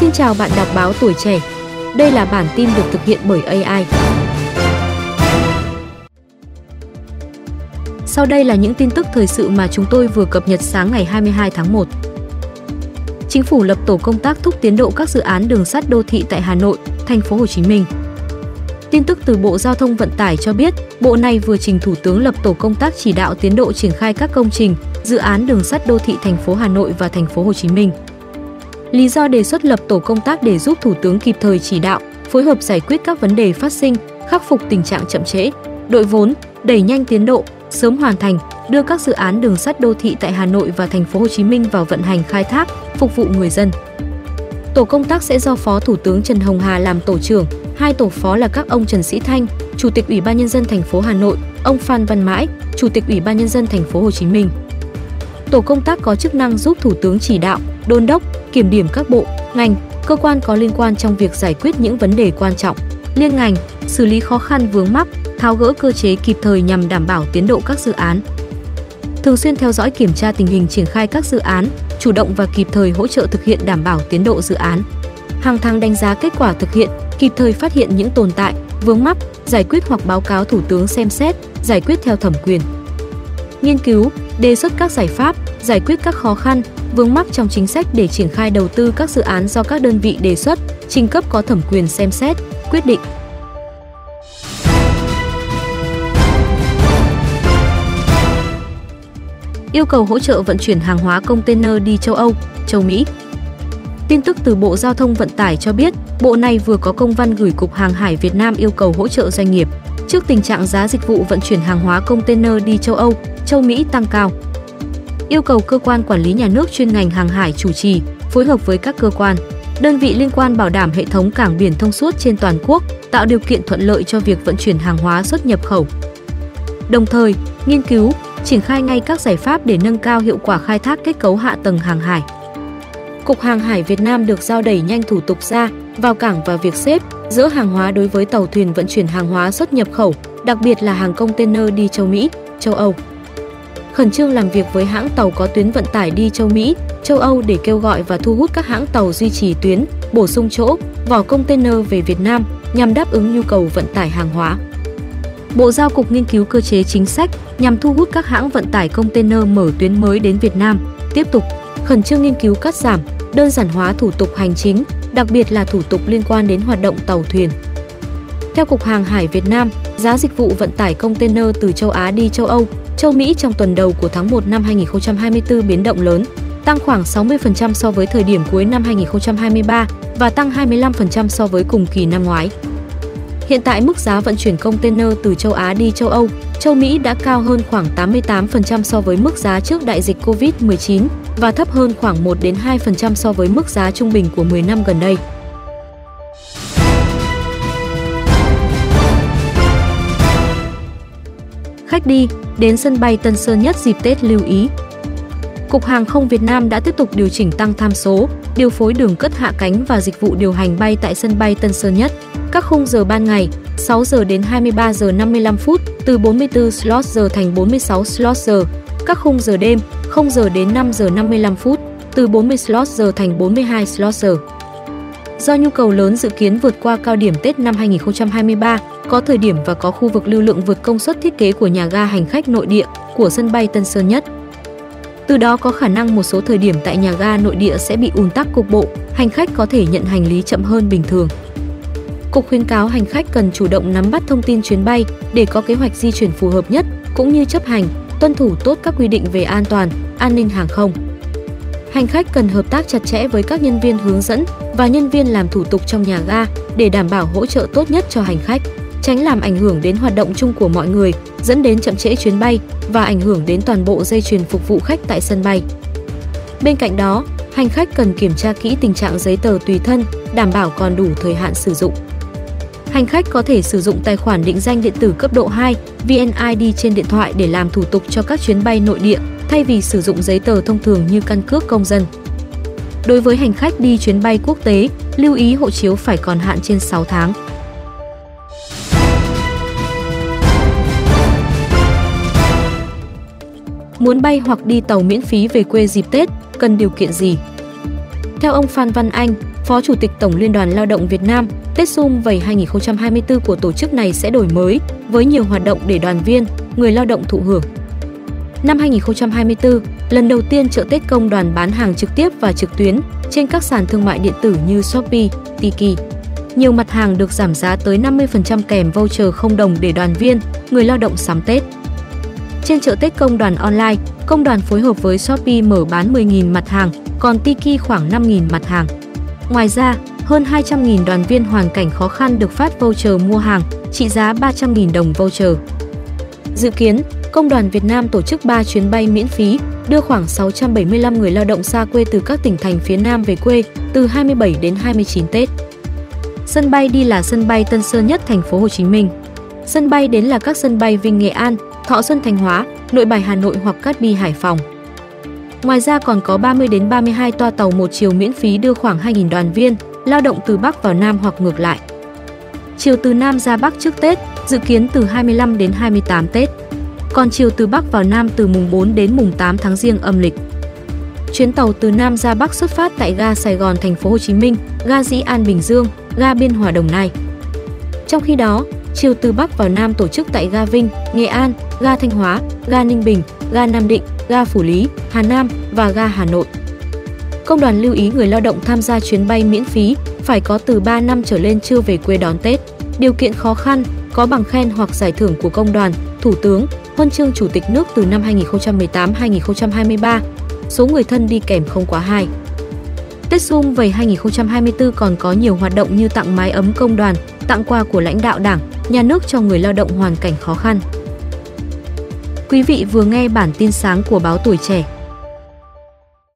Xin chào bạn đọc báo tuổi trẻ. Đây là bản tin được thực hiện bởi AI. Sau đây là những tin tức thời sự mà chúng tôi vừa cập nhật sáng ngày 22 tháng 1. Chính phủ lập tổ công tác thúc tiến độ các dự án đường sắt đô thị tại Hà Nội, thành phố Hồ Chí Minh. Tin tức từ Bộ Giao thông Vận tải cho biết, Bộ này vừa trình Thủ tướng lập tổ công tác chỉ đạo tiến độ triển khai các công trình, dự án đường sắt đô thị thành phố Hà Nội và thành phố Hồ Chí Minh. Lý do đề xuất lập tổ công tác để giúp Thủ tướng kịp thời chỉ đạo, phối hợp giải quyết các vấn đề phát sinh, khắc phục tình trạng chậm trễ, đội vốn, đẩy nhanh tiến độ, sớm hoàn thành, đưa các dự án đường sắt đô thị tại Hà Nội và thành phố Hồ Chí Minh vào vận hành khai thác, phục vụ người dân. Tổ công tác sẽ do Phó Thủ tướng Trần Hồng Hà làm tổ trưởng, hai tổ phó là các ông Trần Sĩ Thanh, Chủ tịch Ủy ban nhân dân thành phố Hà Nội, ông Phan Văn Mãi, Chủ tịch Ủy ban nhân dân thành phố Hồ Chí Minh. Tổ công tác có chức năng giúp Thủ tướng chỉ đạo, đôn đốc, kiểm điểm các bộ, ngành, cơ quan có liên quan trong việc giải quyết những vấn đề quan trọng, liên ngành, xử lý khó khăn vướng mắc, tháo gỡ cơ chế kịp thời nhằm đảm bảo tiến độ các dự án. Thường xuyên theo dõi kiểm tra tình hình triển khai các dự án, chủ động và kịp thời hỗ trợ thực hiện đảm bảo tiến độ dự án. Hàng tháng đánh giá kết quả thực hiện, kịp thời phát hiện những tồn tại, vướng mắc, giải quyết hoặc báo cáo Thủ tướng xem xét, giải quyết theo thẩm quyền. Nghiên cứu, đề xuất các giải pháp, giải quyết các khó khăn, vướng mắc trong chính sách để triển khai đầu tư các dự án do các đơn vị đề xuất, trình cấp có thẩm quyền xem xét, quyết định. Yêu cầu hỗ trợ vận chuyển hàng hóa container đi châu Âu, châu Mỹ. Tin tức từ Bộ Giao thông Vận tải cho biết, Bộ này vừa có công văn gửi Cục Hàng hải Việt Nam yêu cầu hỗ trợ doanh nghiệp trước tình trạng giá dịch vụ vận chuyển hàng hóa container đi châu Âu, châu Mỹ tăng cao. Yêu cầu cơ quan quản lý nhà nước chuyên ngành hàng hải chủ trì, phối hợp với các cơ quan, đơn vị liên quan bảo đảm hệ thống cảng biển thông suốt trên toàn quốc, tạo điều kiện thuận lợi cho việc vận chuyển hàng hóa xuất nhập khẩu. Đồng thời, nghiên cứu, triển khai ngay các giải pháp để nâng cao hiệu quả khai thác kết cấu hạ tầng hàng hải. Cục Hàng hải Việt Nam được giao đẩy nhanh thủ tục ra, vào cảng và việc xếp, giữa hàng hóa đối với tàu thuyền vận chuyển hàng hóa xuất nhập khẩu, đặc biệt là hàng container đi châu Mỹ, châu Âu. Khẩn trương làm việc với hãng tàu có tuyến vận tải đi châu Mỹ, châu Âu để kêu gọi và thu hút các hãng tàu duy trì tuyến, bổ sung chỗ, vỏ container về Việt Nam nhằm đáp ứng nhu cầu vận tải hàng hóa. Bộ Giao cục nghiên cứu cơ chế chính sách nhằm thu hút các hãng vận tải container mở tuyến mới đến Việt Nam, tiếp tục khẩn trương nghiên cứu cắt giảm, đơn giản hóa thủ tục hành chính, đặc biệt là thủ tục liên quan đến hoạt động tàu thuyền. Theo Cục Hàng hải Việt Nam, giá dịch vụ vận tải container từ châu Á đi châu Âu, châu Mỹ trong tuần đầu của tháng 1 năm 2024 biến động lớn, tăng khoảng 60% so với thời điểm cuối năm 2023 và tăng 25% so với cùng kỳ năm ngoái. Hiện tại mức giá vận chuyển container từ châu Á đi châu Âu, châu Mỹ đã cao hơn khoảng 88% so với mức giá trước đại dịch Covid-19 và thấp hơn khoảng 1 đến 2% so với mức giá trung bình của 10 năm gần đây. Khách đi đến sân bay Tân Sơn Nhất dịp Tết lưu ý. Cục Hàng không Việt Nam đã tiếp tục điều chỉnh tăng tham số, điều phối đường cất hạ cánh và dịch vụ điều hành bay tại sân bay Tân Sơn Nhất. Các khung giờ ban ngày 6 giờ đến 23 giờ 55 phút từ 44 slot giờ thành 46 slot giờ. Các khung giờ đêm 0 giờ đến 5 giờ 55 phút từ 40 slot giờ thành 42 slot giờ. Do nhu cầu lớn dự kiến vượt qua cao điểm Tết năm 2023, có thời điểm và có khu vực lưu lượng vượt công suất thiết kế của nhà ga hành khách nội địa của sân bay Tân Sơn Nhất. Từ đó có khả năng một số thời điểm tại nhà ga nội địa sẽ bị ùn tắc cục bộ, hành khách có thể nhận hành lý chậm hơn bình thường. Cục khuyến cáo hành khách cần chủ động nắm bắt thông tin chuyến bay để có kế hoạch di chuyển phù hợp nhất cũng như chấp hành, tuân thủ tốt các quy định về an toàn, an ninh hàng không. Hành khách cần hợp tác chặt chẽ với các nhân viên hướng dẫn và nhân viên làm thủ tục trong nhà ga để đảm bảo hỗ trợ tốt nhất cho hành khách, tránh làm ảnh hưởng đến hoạt động chung của mọi người, dẫn đến chậm trễ chuyến bay và ảnh hưởng đến toàn bộ dây chuyền phục vụ khách tại sân bay. Bên cạnh đó, hành khách cần kiểm tra kỹ tình trạng giấy tờ tùy thân, đảm bảo còn đủ thời hạn sử dụng. Hành khách có thể sử dụng tài khoản định danh điện tử cấp độ 2 VNID trên điện thoại để làm thủ tục cho các chuyến bay nội địa thay vì sử dụng giấy tờ thông thường như căn cước công dân. Đối với hành khách đi chuyến bay quốc tế, lưu ý hộ chiếu phải còn hạn trên 6 tháng. Muốn bay hoặc đi tàu miễn phí về quê dịp Tết, cần điều kiện gì? Theo ông Phan Văn Anh, Phó Chủ tịch Tổng Liên đoàn Lao động Việt Nam, Tết Sum Vầy 2024 của tổ chức này sẽ đổi mới với nhiều hoạt động để đoàn viên, người lao động thụ hưởng. Năm 2024, lần đầu tiên chợ Tết công đoàn bán hàng trực tiếp và trực tuyến trên các sàn thương mại điện tử như Shopee, Tiki. Nhiều mặt hàng được giảm giá tới 50% kèm voucher không đồng để đoàn viên, người lao động sắm Tết. Trên chợ Tết công đoàn online, công đoàn phối hợp với Shopee mở bán 10.000 mặt hàng, còn Tiki khoảng 5.000 mặt hàng. Ngoài ra, hơn 200.000 đoàn viên hoàn cảnh khó khăn được phát voucher mua hàng, trị giá 300.000 đồng voucher. Dự kiến, Công đoàn Việt Nam tổ chức 3 chuyến bay miễn phí, đưa khoảng 675 người lao động xa quê từ các tỉnh thành phía Nam về quê từ 27 đến 29 Tết. Sân bay đi là sân bay Tân Sơn Nhất, thành phố Hồ Chí Minh. Sân bay đến là các sân bay Vinh Nghệ An, Thọ Xuân Thanh Hóa, Nội Bài Hà Nội hoặc Cát Bi Hải Phòng. Ngoài ra còn có 30 đến 32 toa tàu một chiều miễn phí đưa khoảng 2.000 đoàn viên, lao động từ Bắc vào Nam hoặc ngược lại. Chiều từ Nam ra Bắc trước Tết, dự kiến từ 25 đến 28 Tết. Còn chiều từ Bắc vào Nam từ mùng 4 đến mùng 8 tháng Giêng âm lịch. Chuyến tàu từ Nam ra Bắc xuất phát tại ga Sài Gòn thành phố Hồ Chí Minh, ga Dĩ An Bình Dương, ga Biên Hòa Đồng Nai. Trong khi đó, chiều từ Bắc vào Nam tổ chức tại ga Vinh, Nghệ An, ga Thanh Hóa, ga Ninh Bình, ga Nam Định, ga Phủ Lý, Hà Nam và ga Hà Nội. Công đoàn lưu ý người lao động tham gia chuyến bay miễn phí phải có từ 3 năm trở lên chưa về quê đón Tết. Điều kiện khó khăn, có bằng khen hoặc giải thưởng của công đoàn, thủ tướng, huân chương chủ tịch nước từ năm 2018-2023. Số người thân đi kèm không quá 2. Tết Xuân Vầy 2024 còn có nhiều hoạt động như tặng mái ấm công đoàn, tặng quà của lãnh đạo Đảng, nhà nước cho người lao động hoàn cảnh khó khăn. Quý vị vừa nghe bản tin sáng của báo Tuổi Trẻ